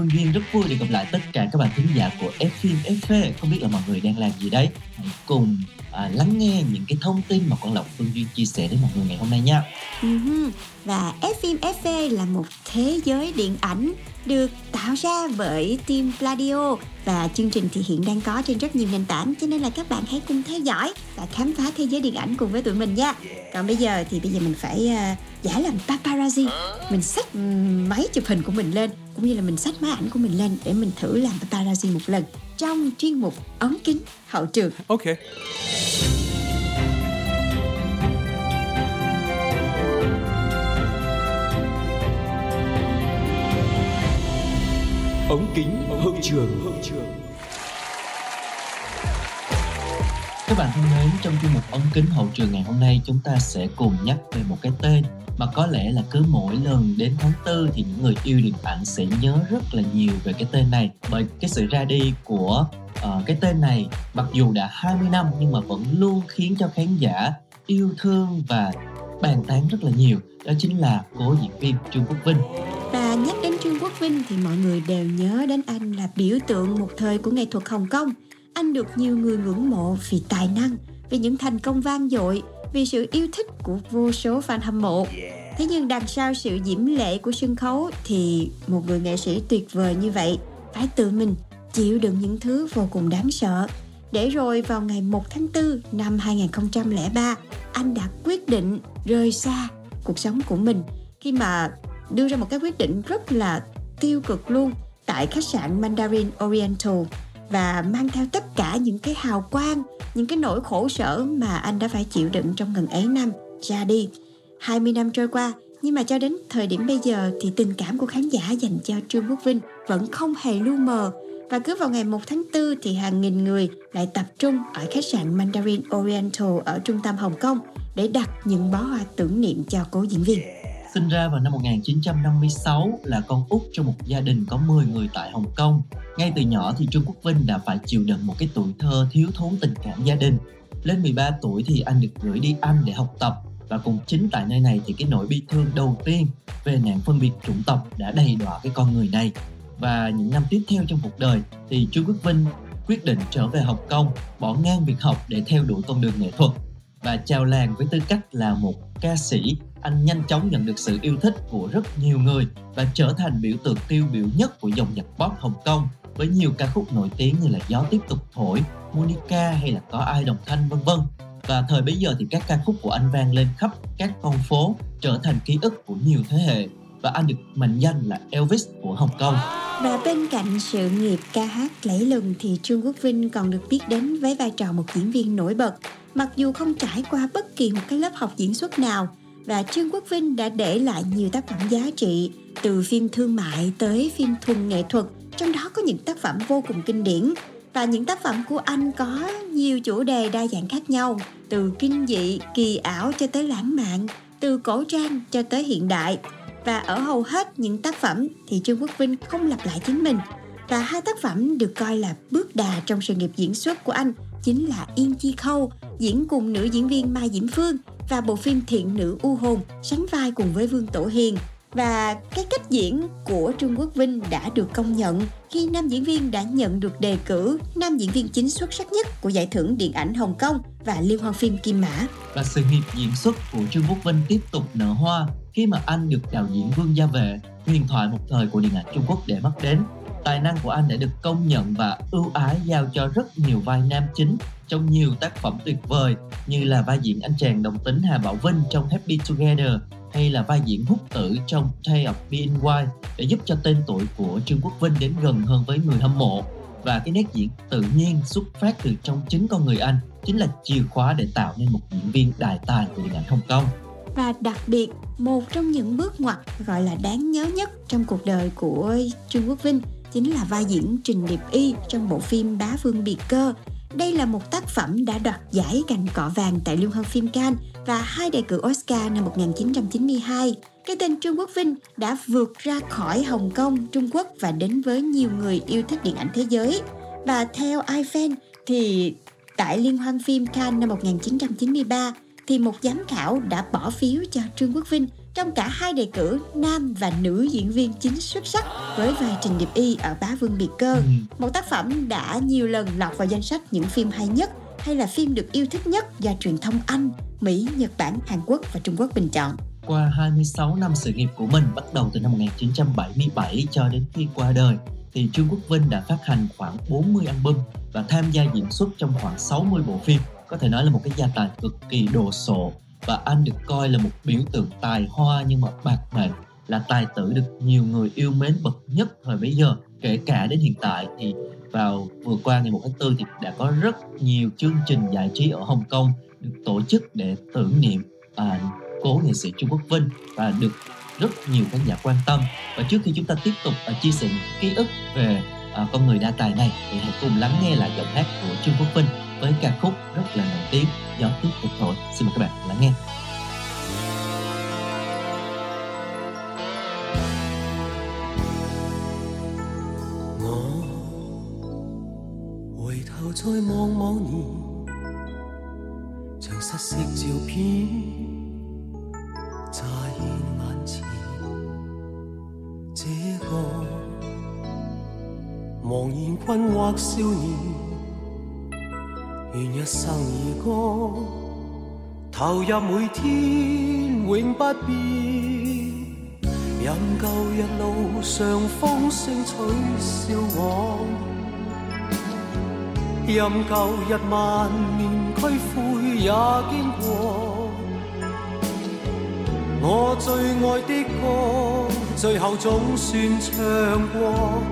Phương Duyên rất vui được gặp lại tất cả các bạn thính giả của F phim FV. Không biết là mọi người đang làm gì đấy? Hãy cùng à, lắng nghe những cái thông tin mà Quang Lộc Phương Duyên chia sẻ đến mọi người ngày hôm nay nha. Ừ và F phim FV là một thế giới điện ảnh được tạo ra bởi team Pladio và chương trình thì hiện đang có trên rất nhiều nền tảng cho nên là các bạn hãy cùng theo dõi và khám phá thế giới điện ảnh cùng với tụi mình nha. Còn bây giờ thì bây giờ mình phải uh, giả làm paparazzi, mình xách máy chụp hình của mình lên cũng như là mình xách máy ảnh của mình lên để mình thử làm paparazzi một lần trong chuyên mục ống kính hậu trường. Okay. Ống kính hậu trường hậu trường Các bạn thân mến, trong chuyên mục ống kính hậu trường ngày hôm nay chúng ta sẽ cùng nhắc về một cái tên mà có lẽ là cứ mỗi lần đến tháng tư thì những người yêu điện ảnh sẽ nhớ rất là nhiều về cái tên này. Bởi cái sự ra đi của uh, cái tên này mặc dù đã 20 năm nhưng mà vẫn luôn khiến cho khán giả yêu thương và bàn tán rất là nhiều. Đó chính là cố diễn viên Trương Quốc Vinh. Và nhắc đến Trương Quốc Vinh thì mọi người đều nhớ đến anh là biểu tượng một thời của nghệ thuật Hồng Kông. Anh được nhiều người ngưỡng mộ vì tài năng, vì những thành công vang dội, vì sự yêu thích của vô số fan hâm mộ. Thế nhưng đằng sau sự diễm lệ của sân khấu thì một người nghệ sĩ tuyệt vời như vậy phải tự mình chịu đựng những thứ vô cùng đáng sợ. Để rồi vào ngày 1 tháng 4 năm 2003, anh đã quyết định rời xa cuộc sống của mình khi mà đưa ra một cái quyết định rất là tiêu cực luôn tại khách sạn Mandarin Oriental và mang theo tất cả những cái hào quang, những cái nỗi khổ sở mà anh đã phải chịu đựng trong gần ấy năm ra đi. 20 năm trôi qua, nhưng mà cho đến thời điểm bây giờ thì tình cảm của khán giả dành cho Trương Quốc Vinh vẫn không hề lu mờ. Và cứ vào ngày 1 tháng 4 thì hàng nghìn người lại tập trung ở khách sạn Mandarin Oriental ở trung tâm Hồng Kông để đặt những bó hoa tưởng niệm cho cố diễn viên. Sinh ra vào năm 1956 là con út trong một gia đình có 10 người tại Hồng Kông. Ngay từ nhỏ thì Trương Quốc Vinh đã phải chịu đựng một cái tuổi thơ thiếu thốn tình cảm gia đình. Lên 13 tuổi thì anh được gửi đi Anh để học tập và cũng chính tại nơi này thì cái nỗi bi thương đầu tiên về nạn phân biệt chủng tộc đã đầy đọa cái con người này. Và những năm tiếp theo trong cuộc đời thì Trương Quốc Vinh quyết định trở về Hồng Kông, bỏ ngang việc học để theo đuổi con đường nghệ thuật và chào làng với tư cách là một ca sĩ anh nhanh chóng nhận được sự yêu thích của rất nhiều người và trở thành biểu tượng tiêu biểu nhất của dòng nhạc pop Hồng Kông với nhiều ca khúc nổi tiếng như là Gió tiếp tục thổi, Monica hay là Có ai đồng thanh vân vân. Và thời bấy giờ thì các ca khúc của anh vang lên khắp các con phố trở thành ký ức của nhiều thế hệ và anh được mệnh danh là Elvis của Hồng Kông. Và bên cạnh sự nghiệp ca hát lẫy lừng thì Trương Quốc Vinh còn được biết đến với vai trò một diễn viên nổi bật. Mặc dù không trải qua bất kỳ một cái lớp học diễn xuất nào, và Trương Quốc Vinh đã để lại nhiều tác phẩm giá trị từ phim thương mại tới phim thuần nghệ thuật, trong đó có những tác phẩm vô cùng kinh điển. Và những tác phẩm của anh có nhiều chủ đề đa dạng khác nhau, từ kinh dị, kỳ ảo cho tới lãng mạn, từ cổ trang cho tới hiện đại. Và ở hầu hết những tác phẩm thì Trương Quốc Vinh không lặp lại chính mình. Và hai tác phẩm được coi là bước đà trong sự nghiệp diễn xuất của anh chính là Yên Chi Khâu diễn cùng nữ diễn viên Mai Diễm Phương và bộ phim Thiện nữ u hồn sánh vai cùng với Vương Tổ Hiền. Và cái cách diễn của Trương Quốc Vinh đã được công nhận khi nam diễn viên đã nhận được đề cử nam diễn viên chính xuất sắc nhất của giải thưởng điện ảnh Hồng Kông và Liên hoan phim Kim Mã. Và sự nghiệp diễn xuất của Trương Quốc Vinh tiếp tục nở hoa khi mà anh được đạo diễn Vương Gia Vệ, huyền thoại một thời của điện ảnh Trung Quốc để mắt đến. Tài năng của anh đã được công nhận và ưu ái giao cho rất nhiều vai nam chính trong nhiều tác phẩm tuyệt vời như là vai diễn anh chàng đồng tính Hà Bảo Vinh trong Happy Together hay là vai diễn hút tử trong Tale of Being Wild để giúp cho tên tuổi của Trương Quốc Vinh đến gần hơn với người hâm mộ. và cái nét diễn tự nhiên xuất phát từ trong chính con người anh chính là chìa khóa để tạo nên một diễn viên đại tài của điện ảnh Hồng Kông. Và đặc biệt, một trong những bước ngoặt gọi là đáng nhớ nhất trong cuộc đời của Trương Quốc Vinh chính là vai diễn Trình Điệp Y trong bộ phim Bá Vương Biệt Cơ. Đây là một tác phẩm đã đoạt giải cành cọ vàng tại Liên hoan phim Cannes và hai đề cử Oscar năm 1992. Cái tên Trương Quốc Vinh đã vượt ra khỏi Hồng Kông, Trung Quốc và đến với nhiều người yêu thích điện ảnh thế giới. Và theo iFan thì tại Liên hoan phim Cannes năm 1993 thì một giám khảo đã bỏ phiếu cho Trương Quốc Vinh trong cả hai đề cử nam và nữ diễn viên chính xuất sắc với vai Trình Điệp Y ở Bá Vương Biệt Cơ. Ừ. Một tác phẩm đã nhiều lần lọt vào danh sách những phim hay nhất hay là phim được yêu thích nhất do truyền thông Anh, Mỹ, Nhật Bản, Hàn Quốc và Trung Quốc bình chọn. Qua 26 năm sự nghiệp của mình bắt đầu từ năm 1977 cho đến khi qua đời thì Trương Quốc Vinh đã phát hành khoảng 40 album và tham gia diễn xuất trong khoảng 60 bộ phim. Có thể nói là một cái gia tài cực kỳ đồ sộ và anh được coi là một biểu tượng tài hoa nhưng mà bạc mệnh là tài tử được nhiều người yêu mến bậc nhất thời bấy giờ. Kể cả đến hiện tại thì vào vừa qua ngày 1 tháng 4 thì đã có rất nhiều chương trình giải trí ở Hồng Kông được tổ chức để tưởng niệm à, cố nghệ sĩ Trung Quốc Vinh và được rất nhiều khán giả quan tâm. Và trước khi chúng ta tiếp tục à, chia sẻ những ký ức về à, con người đa tài này thì hãy cùng lắng nghe lại giọng hát của Trương Quốc Vinh với ca khúc rất là nổi tiếng Gió tiếp tục thổi xin mời các bạn lắng nghe 我回头再望某年，像失色照片乍现眼前。这个茫然困惑少年， 愿一生而歌，投入每天永不变。任旧日路上风声取笑我。任旧日万年俱灰也经过，我最爱的歌，最后总算唱过，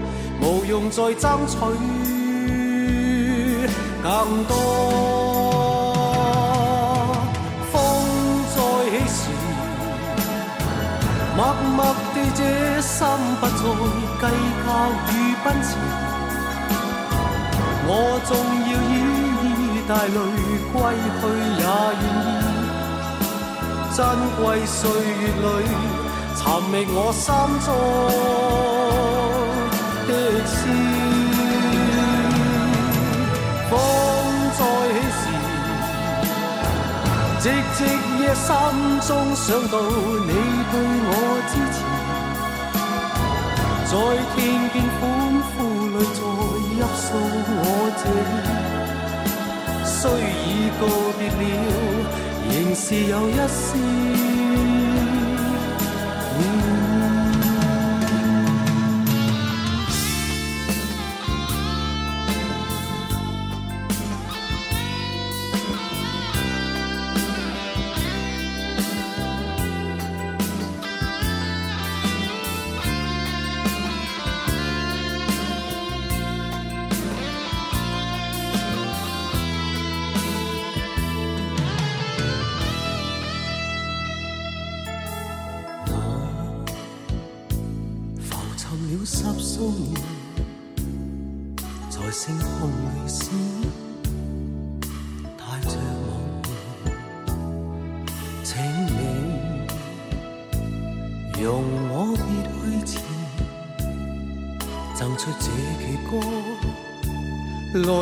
无用再争取更多。風再起時，默默地這心不再計較與奔驰。我纵要依依帶淚歸去也愿意，珍貴歲月裏尋覓我心中的诗。寂寂夜心中想到你对我支持，在天边欢呼里再泣。诉我这，虽已告别了，仍是有一丝。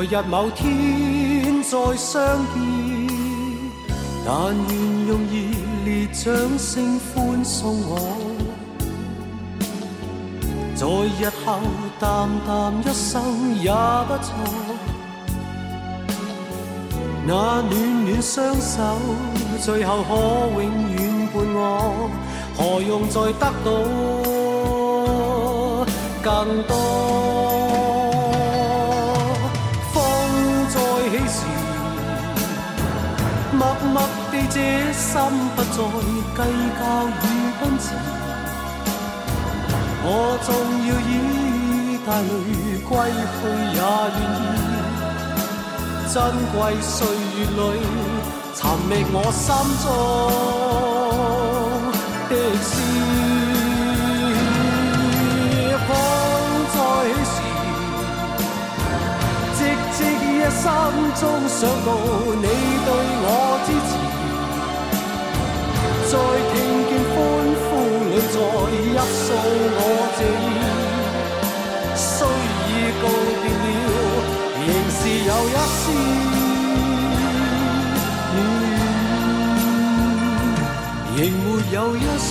日某天再相見，但願用熱烈掌聲歡送我。在日後淡淡一生也不錯，那暖暖双手最後可永遠伴我，何用再得到更多？默默地这心不再计较与奔驰。我纵要依带泪归去。也愿意。珍贵岁月里，寻觅我心中的诗。心中想到你对我支持。再听见欢呼里再一訴我謝意，雖已告别了，仍是有一絲，嗯仍没有一絲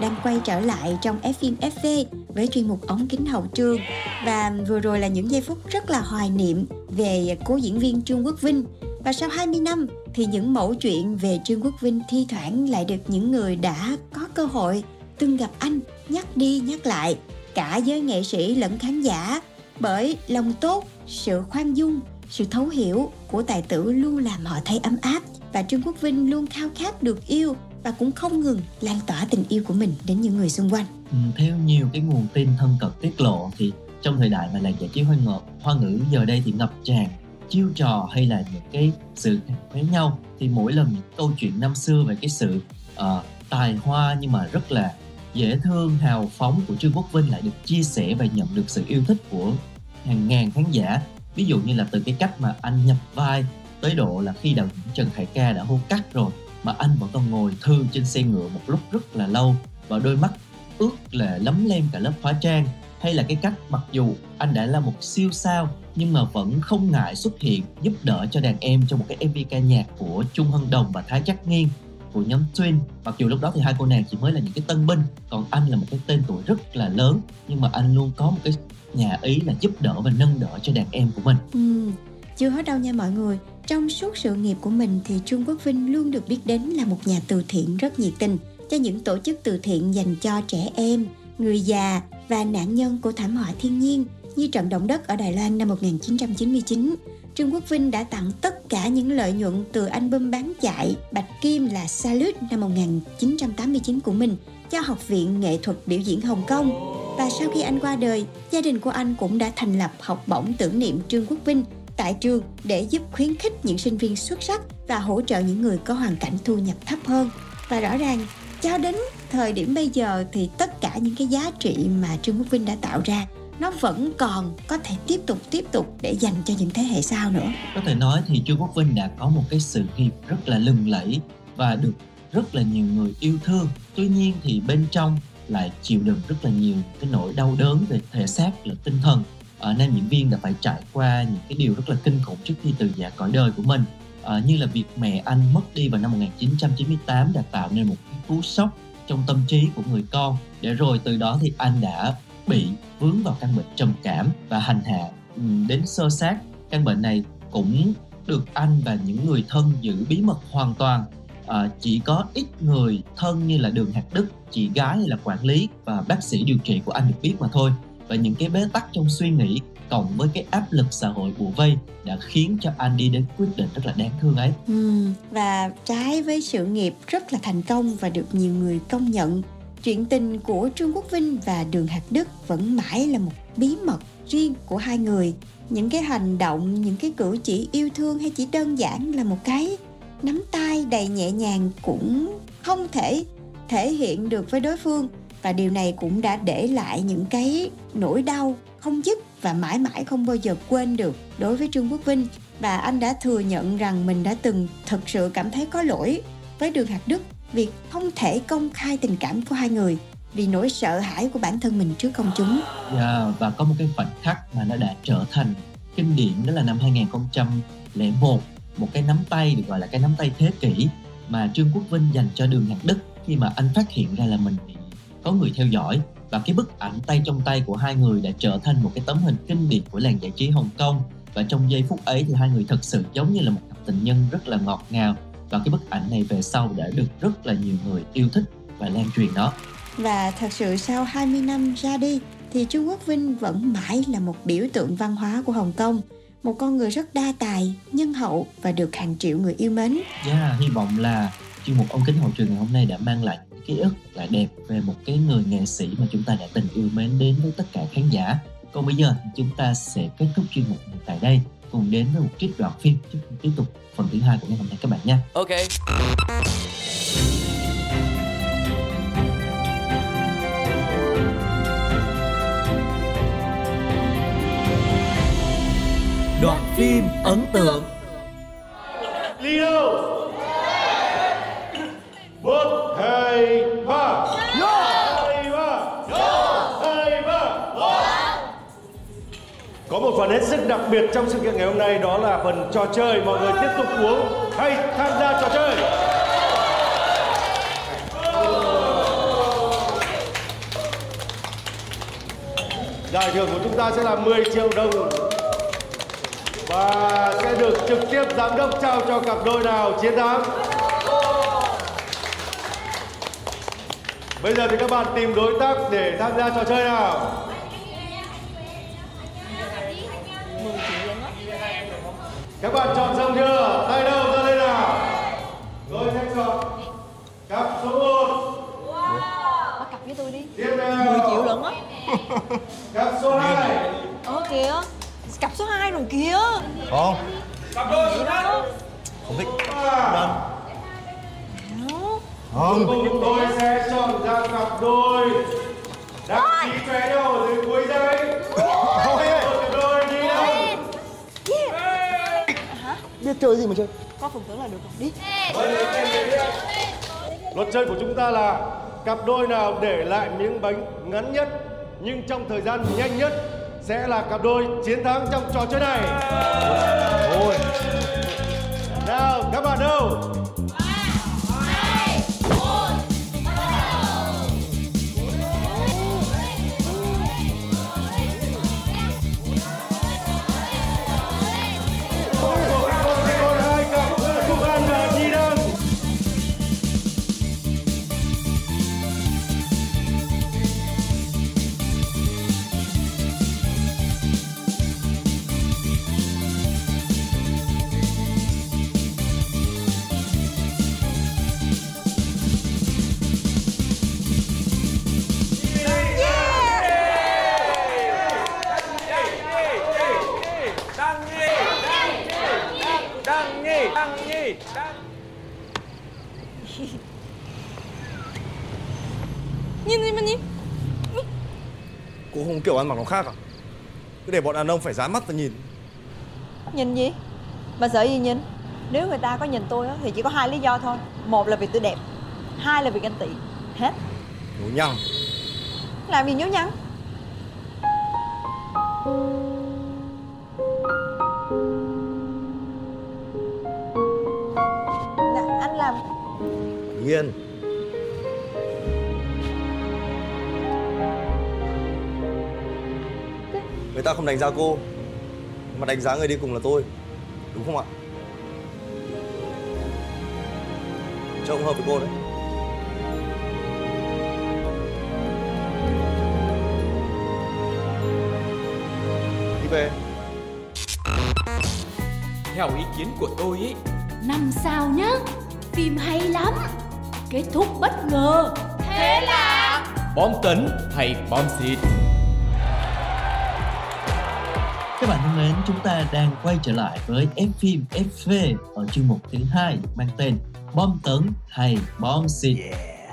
Đang quay trở lại trong F phim FV với chuyên mục ống kính hậu trường. Và vừa rồi là những giây phút rất là hoài niệm về cố diễn viên Trương Quốc Vinh. Và sau 20 năm thì những mẫu chuyện về Trương Quốc Vinh thi thoảng lại được những người đã có cơ hội từng gặp anh nhắc đi nhắc lại cả giới nghệ sĩ lẫn khán giả bởi lòng tốt, sự khoan dung, sự thấu hiểu của tài tử luôn làm họ thấy ấm áp. Và Trương Quốc Vinh luôn khao khát được yêu và cũng không ngừng lan tỏa tình yêu của mình đến những người xung quanh. Ừ, theo nhiều cái nguồn tin thân cận tiết lộ thì trong thời đại mà làng giải trí hoa ngữ, hoa ngữ giờ đây thì ngập tràn chiêu trò hay là những cái sự với nhau thì mỗi lần những câu chuyện năm xưa về cái sự uh, tài hoa nhưng mà rất là dễ thương hào phóng của Trương Quốc Vinh lại được chia sẻ và nhận được sự yêu thích của hàng ngàn khán giả ví dụ như là từ cái cách mà anh nhập vai tới độ là khi đạo diễn Trần Khải Ca đã hô cắt rồi mà anh vẫn còn ngồi thư trên xe ngựa một lúc rất là lâu và đôi mắt ướt là lấm lem cả lớp hóa trang. Hay là cái cách mặc dù anh đã là một siêu sao nhưng mà vẫn không ngại xuất hiện giúp đỡ cho đàn em trong một cái MV ca nhạc của Trung Hân Đồng và Thái Chắc Nghiên của nhóm Twin. Mặc dù lúc đó thì hai cô nàng chỉ mới là những cái tân binh còn anh là một cái tên tuổi rất là lớn nhưng mà anh luôn có một cái nhà ý là giúp đỡ và nâng đỡ cho đàn em của mình. Ừ, chưa hết đâu nha mọi người. Trong suốt sự nghiệp của mình thì Trương Quốc Vinh luôn được biết đến là một nhà từ thiện rất nhiệt tình cho những tổ chức từ thiện dành cho trẻ em, người già và nạn nhân của thảm họa thiên nhiên như trận động đất ở Đài Loan năm 1999. Trương Quốc Vinh đã tặng tất cả những lợi nhuận từ album bán chạy Bạch Kim là Salute năm 1989 của mình cho Học viện Nghệ thuật biểu diễn Hồng Kông. Và sau khi anh qua đời, gia đình của anh cũng đã thành lập học bổng tưởng niệm Trương Quốc Vinh tại trường để giúp khuyến khích những sinh viên xuất sắc và hỗ trợ những người có hoàn cảnh thu nhập thấp hơn. Và rõ ràng, cho đến thời điểm bây giờ thì tất cả những cái giá trị mà Trương Quốc Vinh đã tạo ra nó vẫn còn có thể tiếp tục tiếp tục để dành cho những thế hệ sau nữa. có thể nói thì Trương Quốc Vinh đã có một cái sự nghiệp rất là lừng lẫy và được rất là nhiều người yêu thương tuy nhiên thì bên trong lại chịu đựng rất là nhiều cái nỗi đau đớn về thể xác lẫn tinh thần uh, nam diễn viên đã phải trải qua những cái điều rất là kinh khủng trước khi từ giả cõi đời của mình. Uh, như là việc mẹ anh mất đi vào năm 1998 đã tạo nên một cái cú sốc trong tâm trí của người con. Để rồi từ đó thì anh đã bị vướng vào căn bệnh trầm cảm và hành hạ ừ, đến sơ sát căn bệnh này cũng được anh và những người thân giữ bí mật hoàn toàn. À, chỉ có ít người thân như là đường hạt đức chị gái hay là quản lý và bác sĩ điều trị của anh được biết mà thôi và những cái bế tắc trong suy nghĩ cộng với cái áp lực xã hội bủa vây đã khiến cho anh đi đến quyết định rất là đáng thương ấy Ừ, và trái với sự nghiệp rất là thành công và được nhiều người công nhận, chuyện tình của Trương Quốc Vinh và Đường Hạt Đức vẫn mãi là một bí mật riêng của hai người. Những cái hành động, những cái cử chỉ yêu thương hay chỉ đơn giản là một cái nắm tay đầy nhẹ nhàng cũng không thể thể hiện được với đối phương và điều này cũng đã để lại những cái nỗi đau không dứt và mãi mãi không bao giờ quên được đối với Trương Quốc Vinh và anh đã thừa nhận rằng mình đã từng thực sự cảm thấy có lỗi với Đường Hạt Đức vì không thể công khai tình cảm của hai người vì nỗi sợ hãi của bản thân mình trước công chúng. Yeah, và có một cái khoảnh khắc mà nó đã trở thành kinh điển đó là năm 2001 một cái nắm tay được gọi là cái nắm tay thế kỷ mà Trương Quốc Vinh dành cho Đường Hạt Đức khi mà anh phát hiện ra là mình bị có người theo dõi và cái bức ảnh tay trong tay của hai người đã trở thành một cái tấm hình kinh điển của làng giải trí Hồng Kông và trong giây phút ấy thì hai người thật sự giống như là một cặp tình nhân rất là ngọt ngào và cái bức ảnh này về sau đã được rất là nhiều người yêu thích và lan truyền nó Và thật sự sau 20 năm ra đi thì Trung Quốc Vinh vẫn mãi là một biểu tượng văn hóa của Hồng Kông. Một con người rất đa tài, nhân hậu và được hàng triệu người yêu mến. Yeah, hy vọng là chuyên mục ống kính hậu trường ngày hôm nay đã mang lại những ký ức lại đẹp về một cái người nghệ sĩ mà chúng ta đã từng yêu mến đến với tất cả khán giả. Còn bây giờ chúng ta sẽ kết thúc chuyên mục tại đây cùng đến với một trích đoạn phim trước khi tiếp tục phần thứ hai của ngày hôm nay các bạn nhé. Ok. Đoạn phim ấn tượng Leo có một phần hết sức đặc biệt trong sự kiện ngày hôm nay, đó là phần trò chơi mọi người tiếp tục uống, hay tham gia trò chơi giải thưởng của chúng ta sẽ là 10 triệu đồng và sẽ được trực tiếp giám đốc trao cho cặp đôi nào chiến thắng. Bây giờ thì các bạn tìm đối tác để tham gia trò chơi nào. Các bạn chọn xong chưa? Tay đâu ra đây nào. Rồi thanh chọn. Cặp số 1. Bắt cặp với tôi đi Tiếp theo. 10 triệu lận á Cặp số 2. Ờ kìa Cặp số 2 rồi kìa Không, Cặp đôi số 3. không thích. Đó. Không. Cùng chúng tôi sẽ chọn ra cặp đôi đăng ký vé ở dưới cuối giây. Không ấy. Cặp đôi đi đâu? Biết chơi gì mà chơi. Có phần thưởng là được rồi Đi Luật chơi của chúng ta là cặp đôi nào để lại miếng bánh ngắn nhất nhưng trong thời gian nhanh nhất sẽ là cặp đôi chiến thắng trong trò chơi này. Thôi. Nào, các bạn đâu? Kiểu ăn mặc nó khác à? Cứ để bọn đàn ông phải dán mắt và nhìn. Nhìn gì Mà sợ gì nhìn Nếu người ta có nhìn tôi á, thì chỉ có hai lý do thôi Một là vì tôi đẹp Hai là vì ganh tị Hết Nhố nhăng. Làm gì nhố nhăng Nè anh làm Yên. Người ta không đánh giá cô Mà đánh giá người đi cùng là tôi Đúng không ạ? Trông hợp với cô đấy. Đi về. Theo ý kiến của tôi ấy Năm sao nhá Phim hay lắm Kết thúc bất ngờ. Thế là Bom tấn hay bom xịt Các bạn thân mến, chúng ta đang quay trở lại với F phim FV ở chuyên mục thứ hai mang tên Bom tấn hay bom xịt.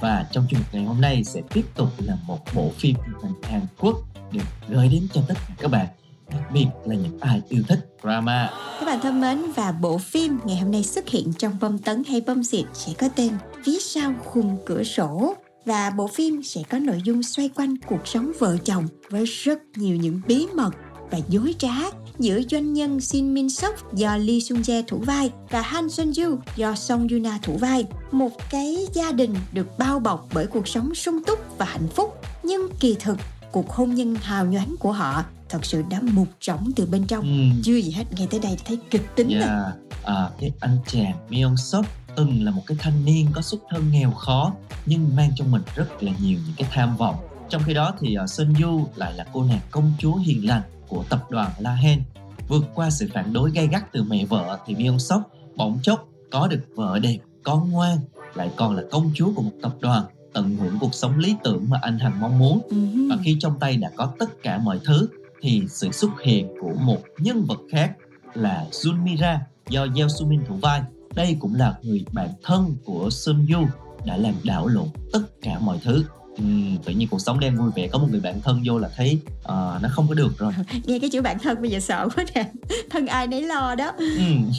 Và trong chuyên mục ngày hôm nay sẽ tiếp tục là một bộ phim truyền hình Hàn Quốc được gửi đến cho tất cả các bạn, đặc biệt là những ai yêu thích drama. Các bạn thân mến và bộ phim ngày hôm nay xuất hiện trong bom tấn hay bom xịt sẽ có tên Phía sau khung cửa sổ và bộ phim sẽ có nội dung xoay quanh cuộc sống vợ chồng với rất nhiều những bí mật và dối trá giữa doanh nhân Shin Min Sok do Lee Sung Jae thủ vai và Han Sun Yu do Song Yuna thủ vai. Một cái gia đình được bao bọc bởi cuộc sống sung túc và hạnh phúc, nhưng kỳ thực cuộc hôn nhân hào nhoáng của họ thật sự đã mục rỗng từ bên trong. Ừm. Chưa gì hết nghe tới đây thấy kịch tính rồi. Yeah. À, cái anh chàng Myung Sok từng là một cái thanh niên có xuất thân nghèo khó nhưng mang trong mình rất là nhiều những cái tham vọng Trong khi đó thì uh, Sun Yu lại là cô nàng công chúa hiền lành của tập đoàn La Hen. Vượt qua sự phản đối gay gắt từ mẹ vợ thì Myung Sok bỗng chốc có được vợ đẹp, con ngoan, lại còn là công chúa của một tập đoàn tận hưởng cuộc sống lý tưởng mà anh hằng mong muốn Ừ. và khi trong tay đã có tất cả mọi thứ thì sự xuất hiện của một nhân vật khác là Jun Mira do Yeo Soo Min thủ vai đây cũng là người bạn thân của Sun Yu đã làm đảo lộn tất cả mọi thứ Ừm, tự nhiên cuộc sống đang vui vẻ có một người bạn thân vô là thấy ờ, nó không có được rồi. Nghe cái chữ bạn thân bây giờ sợ quá nè. Thân ai nấy lo đó. Ừm,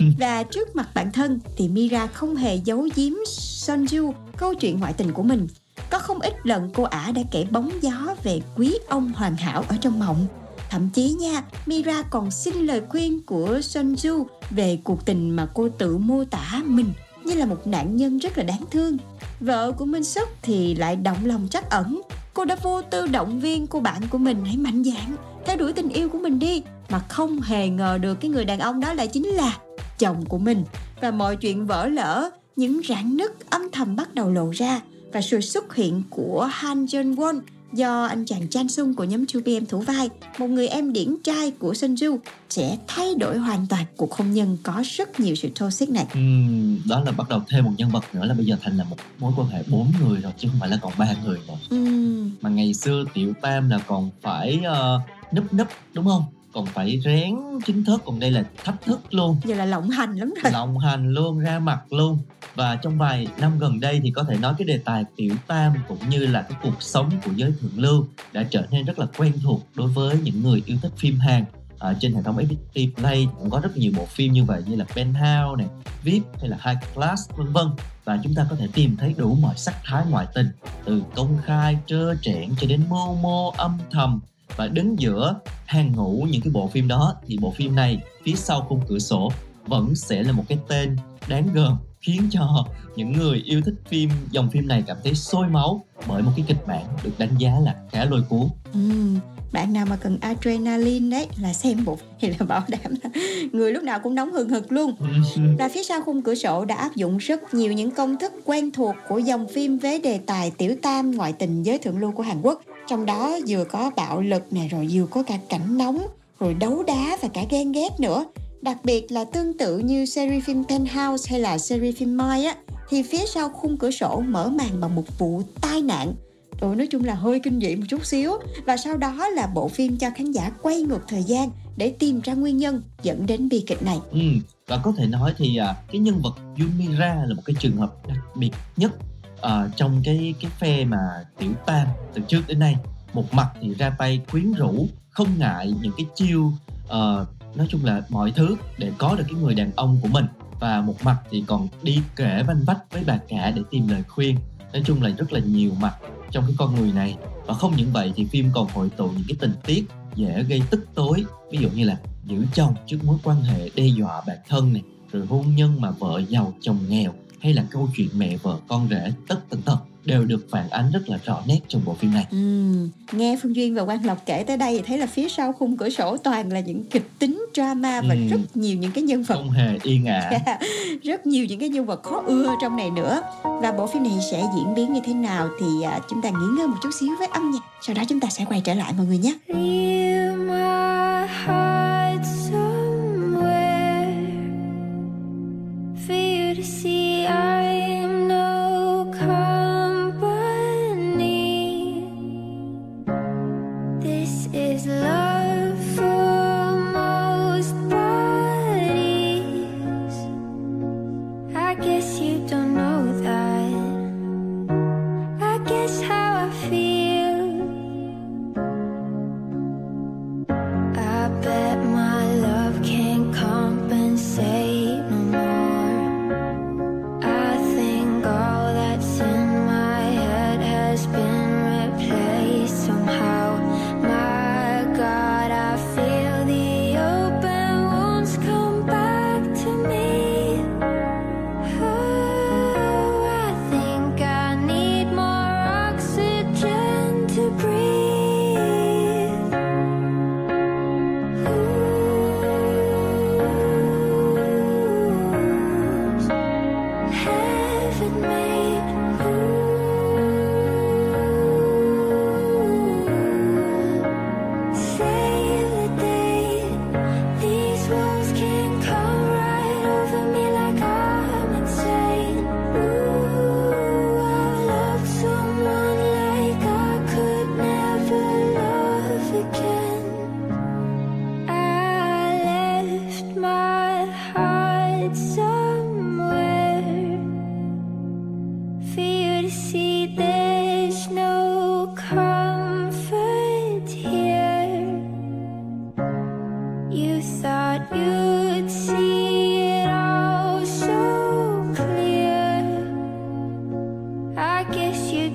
và trước mặt bạn thân thì Mira không hề giấu giếm Sonju câu chuyện ngoại tình của mình. Có không ít lần cô ả đã kể bóng gió về quý ông hoàn hảo ở trong mộng. Thậm chí nha Mira còn xin lời khuyên của Sonju về cuộc tình mà cô tự mô tả mình như là một nạn nhân rất là đáng thương. Vợ của Minh Sức thì lại động lòng trắc ẩn. Cô đã vô tư động viên cô bạn của mình hãy mạnh dạn, theo đuổi tình yêu của mình đi. Mà không hề ngờ được cái người đàn ông đó lại chính là chồng của mình. Và mọi chuyện vỡ lỡ những rạn nứt âm thầm bắt đầu lộ ra và sự xuất hiện của Han Jun Won do anh chàng Chan Sung của nhóm 2PM thủ vai một người em điển trai của Sunju sẽ thay đổi hoàn toàn cuộc hôn nhân có rất nhiều sự toxic này. Ừm, đó là bắt đầu thêm một nhân vật nữa là bây giờ thành là một mối quan hệ bốn người rồi chứ không phải là còn ba người nữa Ừm, mà ngày xưa tiểu tam là còn phải ờ, núp núp đúng không còn phải rén chính thức còn đây là thách thức luôn. Giờ là lộng hành lắm rồi. Lộng hành luôn ra mặt luôn. Và trong vài năm gần đây thì có thể nói cái đề tài tiểu tam cũng như là cái cuộc sống của giới thượng lưu đã trở nên rất là quen thuộc đối với những người yêu thích phim Hàn. Ở trên hệ thống FPT Play cũng có rất nhiều bộ phim như vậy như là Penthouse này, VIP hay là High Class vân vân. Và chúng ta có thể tìm thấy đủ mọi sắc thái ngoại tình từ công khai trơ trẽn cho đến mưu mô âm thầm và đứng giữa hàng ngũ những cái bộ phim đó thì bộ phim này phía sau khung cửa sổ vẫn sẽ là một cái tên đáng gờm khiến cho những người yêu thích phim dòng phim này cảm thấy sôi máu bởi một cái kịch bản được đánh giá là khá lôi cuốn Ừm, bạn nào mà cần adrenaline đấy là xem bộ thì là bảo đảm là người lúc nào cũng nóng hừng hực luôn Và phía sau khung cửa sổ đã áp dụng rất nhiều những công thức quen thuộc của dòng phim với đề tài tiểu tam ngoại tình giới thượng lưu của Hàn Quốc. Trong đó vừa có bạo lực nè, rồi vừa có cả cảnh nóng, rồi đấu đá và cả ghen ghét nữa. Đặc biệt là tương tự như series phim Penthouse hay là series phim Mai á, thì phía sau khung cửa sổ mở màn bằng một vụ tai nạn. Ừ, nói chung là hơi kinh dị một chút xíu. Và sau đó là bộ phim cho khán giả quay ngược thời gian để tìm ra nguyên nhân dẫn đến bi kịch này. Ừ, và có thể nói thì à, cái nhân vật Yumira là một cái trường hợp đặc biệt nhất uh, trong cái cái phe mà tiểu tam từ trước đến nay một mặt thì ra tay quyến rũ không ngại những cái chiêu uh, nói chung là mọi thứ để có được cái người đàn ông của mình. Và một mặt thì còn đi kể vanh vách với bà cả để tìm lời khuyên. Nói chung là rất là nhiều mặt trong cái con người này. Và không những vậy thì phim còn hội tụ những cái tình tiết dễ gây tức tối. Ví dụ như là giữ chồng trước mối quan hệ đe dọa bản thân này rồi hôn nhân mà vợ giàu chồng nghèo hay là câu chuyện mẹ vợ con rể tất tần tật đều được phản ánh rất là rõ nét trong bộ phim này. Ừm, nghe Phương Duyên và Quang Lộc kể tới đây thì thấy là phía sau khung cửa sổ toàn là những kịch tính drama và Ừm. rất nhiều những cái nhân vật. Không hề yên ả. Rất nhiều những cái nhân vật khó ưa trong này nữa. Và bộ phim này sẽ diễn biến như thế nào thì à, chúng ta nghỉ ngơi một chút xíu với âm nhạc. Sau đó chúng ta sẽ quay trở lại mọi người nhé. Leave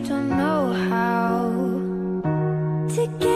don't know how to get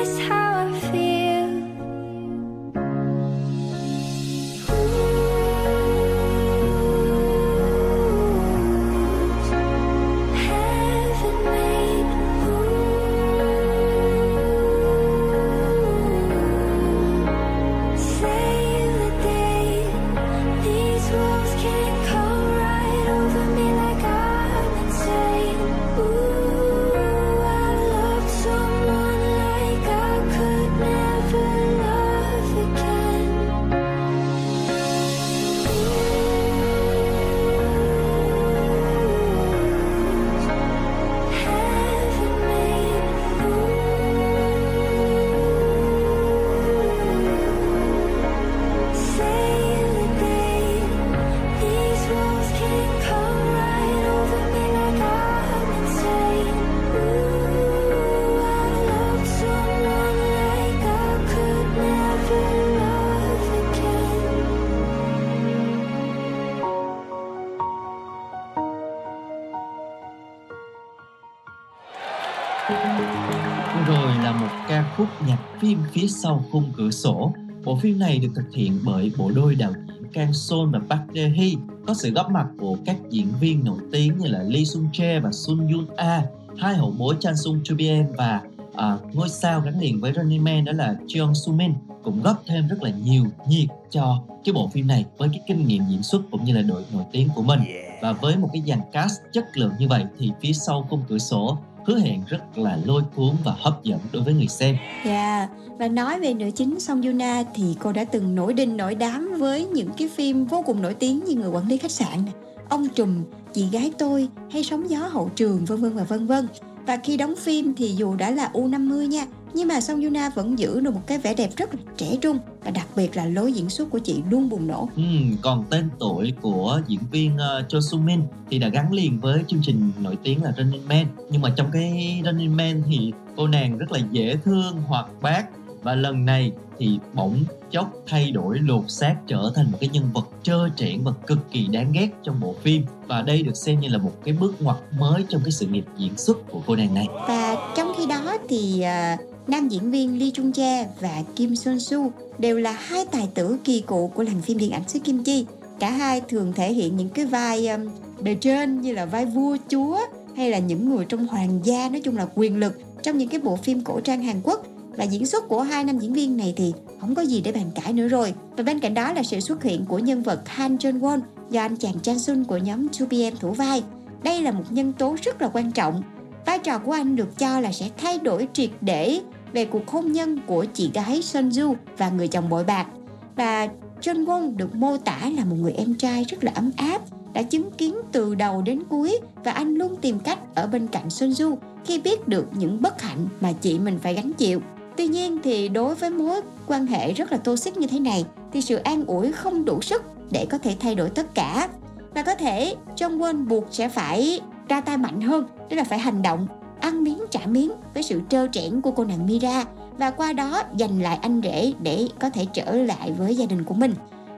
phía sau khung cửa sổ. Bộ phim này được thực hiện bởi bộ đôi đạo diễn Kang Son và Park Dae Hee, có sự góp mặt của các diễn viên nổi tiếng như là Lee Sung Jae và Sun Yoon A, hai hậu bối Chan Sung Bien và à, ngôi sao gắn liền với Running Man đó là Jeong Soo Min cũng góp thêm rất là nhiều nhiệt cho cái bộ phim này với cái kinh nghiệm diễn xuất cũng như là đội nổi tiếng của mình. Và với một cái dàn cast chất lượng như vậy thì phía sau khung cửa sổ hứa hẹn rất là lôi cuốn và hấp dẫn đối với người xem. Dạ, yeah. và nói về nữ chính Song Yuna thì cô đã từng nổi đình nổi đám với những cái phim vô cùng nổi tiếng như Người quản lý khách sạn, Ông trùm, Chị gái tôi hay Sóng gió hậu trường vân vân và vân vân. Và khi đóng phim thì dù đã là U50 nha, nhưng mà Song Yuna vẫn giữ được một cái vẻ đẹp rất là trẻ trung và đặc biệt là lối diễn xuất của chị luôn bùng nổ. Ừ, còn tên tuổi của diễn viên uh, Cho Soo Min thì đã gắn liền với chương trình nổi tiếng là Running Man. Nhưng mà trong cái Running Man thì cô nàng rất là dễ thương, hoạt bát và lần này thì bỗng chốc thay đổi lột xác trở thành một cái nhân vật trơ trẽn và cực kỳ đáng ghét trong bộ phim và đây được xem như là một cái bước ngoặt mới trong cái sự nghiệp diễn xuất của cô nàng này và trong khi đó thì uh, nam diễn viên Lee Chung Jae và Kim Sun Soo đều là hai tài tử kỳ cựu của làng phim điện ảnh xứ Kim Chi cả hai thường thể hiện những cái vai um, bề trên như là vai vua chúa hay là những người trong hoàng gia nói chung là quyền lực trong những cái bộ phim cổ trang Hàn Quốc và diễn xuất của hai nam diễn viên này thì không có gì để bàn cãi nữa rồi. Và bên cạnh đó là sự xuất hiện của nhân vật Han Jun Won do anh chàng Chan Sun của nhóm 2PM thủ vai. Đây là một nhân tố rất là quan trọng. Vai trò của anh được cho là sẽ thay đổi triệt để về cuộc hôn nhân của chị gái Sun Ju và người chồng bội bạc. Và Jeon Won được mô tả là một người em trai rất là ấm áp, đã chứng kiến từ đầu đến cuối và anh luôn tìm cách ở bên cạnh Sun Ju khi biết được những bất hạnh mà chị mình phải gánh chịu. Tuy nhiên thì đối với mối quan hệ rất là tô xích như thế này thì sự an ủi không đủ sức để có thể thay đổi tất cả. Và có thể Jong Won buộc sẽ phải ra tay mạnh hơn, tức là phải hành động, ăn miếng trả miếng với sự trơ trẽn của cô nàng Mira và qua đó giành lại anh rể để có thể trở lại với gia đình của mình.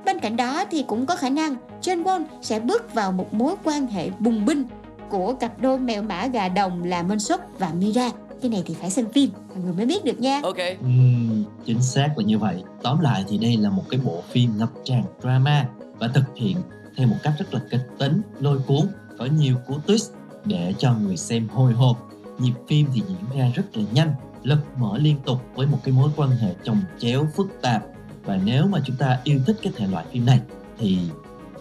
Bên cạnh đó thì cũng có khả năng John Won sẽ bước vào một mối quan hệ bùng binh của cặp đôi mèo mã gà đồng là Minh Xuất và Mira. Cái này thì phải xem phim mọi người mới biết được nha. Ok. Uhm, chính xác là như vậy. Tóm lại thì đây là một cái bộ phim ngập tràn drama và thực hiện theo một cách rất là kịch tính lôi cuốn có nhiều cú twist để cho người xem hồi hộp nhịp phim thì diễn ra rất là nhanh, lật mở liên tục với một cái mối quan hệ chồng chéo, phức tạp. Và nếu mà chúng ta yêu thích cái thể loại phim này thì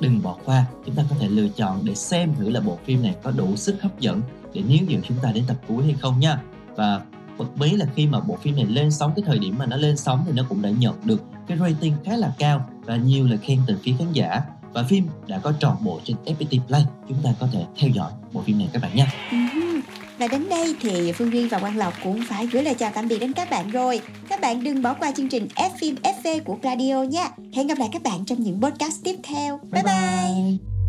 đừng bỏ qua, chúng ta có thể lựa chọn để xem thử là bộ phim này có đủ sức hấp dẫn để níu giữ chúng ta đến tập cuối hay không nha. Và bật mí là khi mà bộ phim này lên sóng, cái thời điểm mà nó lên sóng thì nó cũng đã nhận được cái rating khá là cao và nhiều lời khen từ phía khán giả. Và phim đã có trọn bộ trên FPT Play. Chúng ta có thể theo dõi bộ phim này các bạn nha. Ừ và đến đây thì Phương Duyên và Quang Lộc cũng phải gửi lời chào tạm biệt đến các bạn rồi. Các bạn đừng bỏ qua chương trình F phim FV của Radio nha. Hẹn gặp lại các bạn trong những podcast tiếp theo. Bye bye. bye.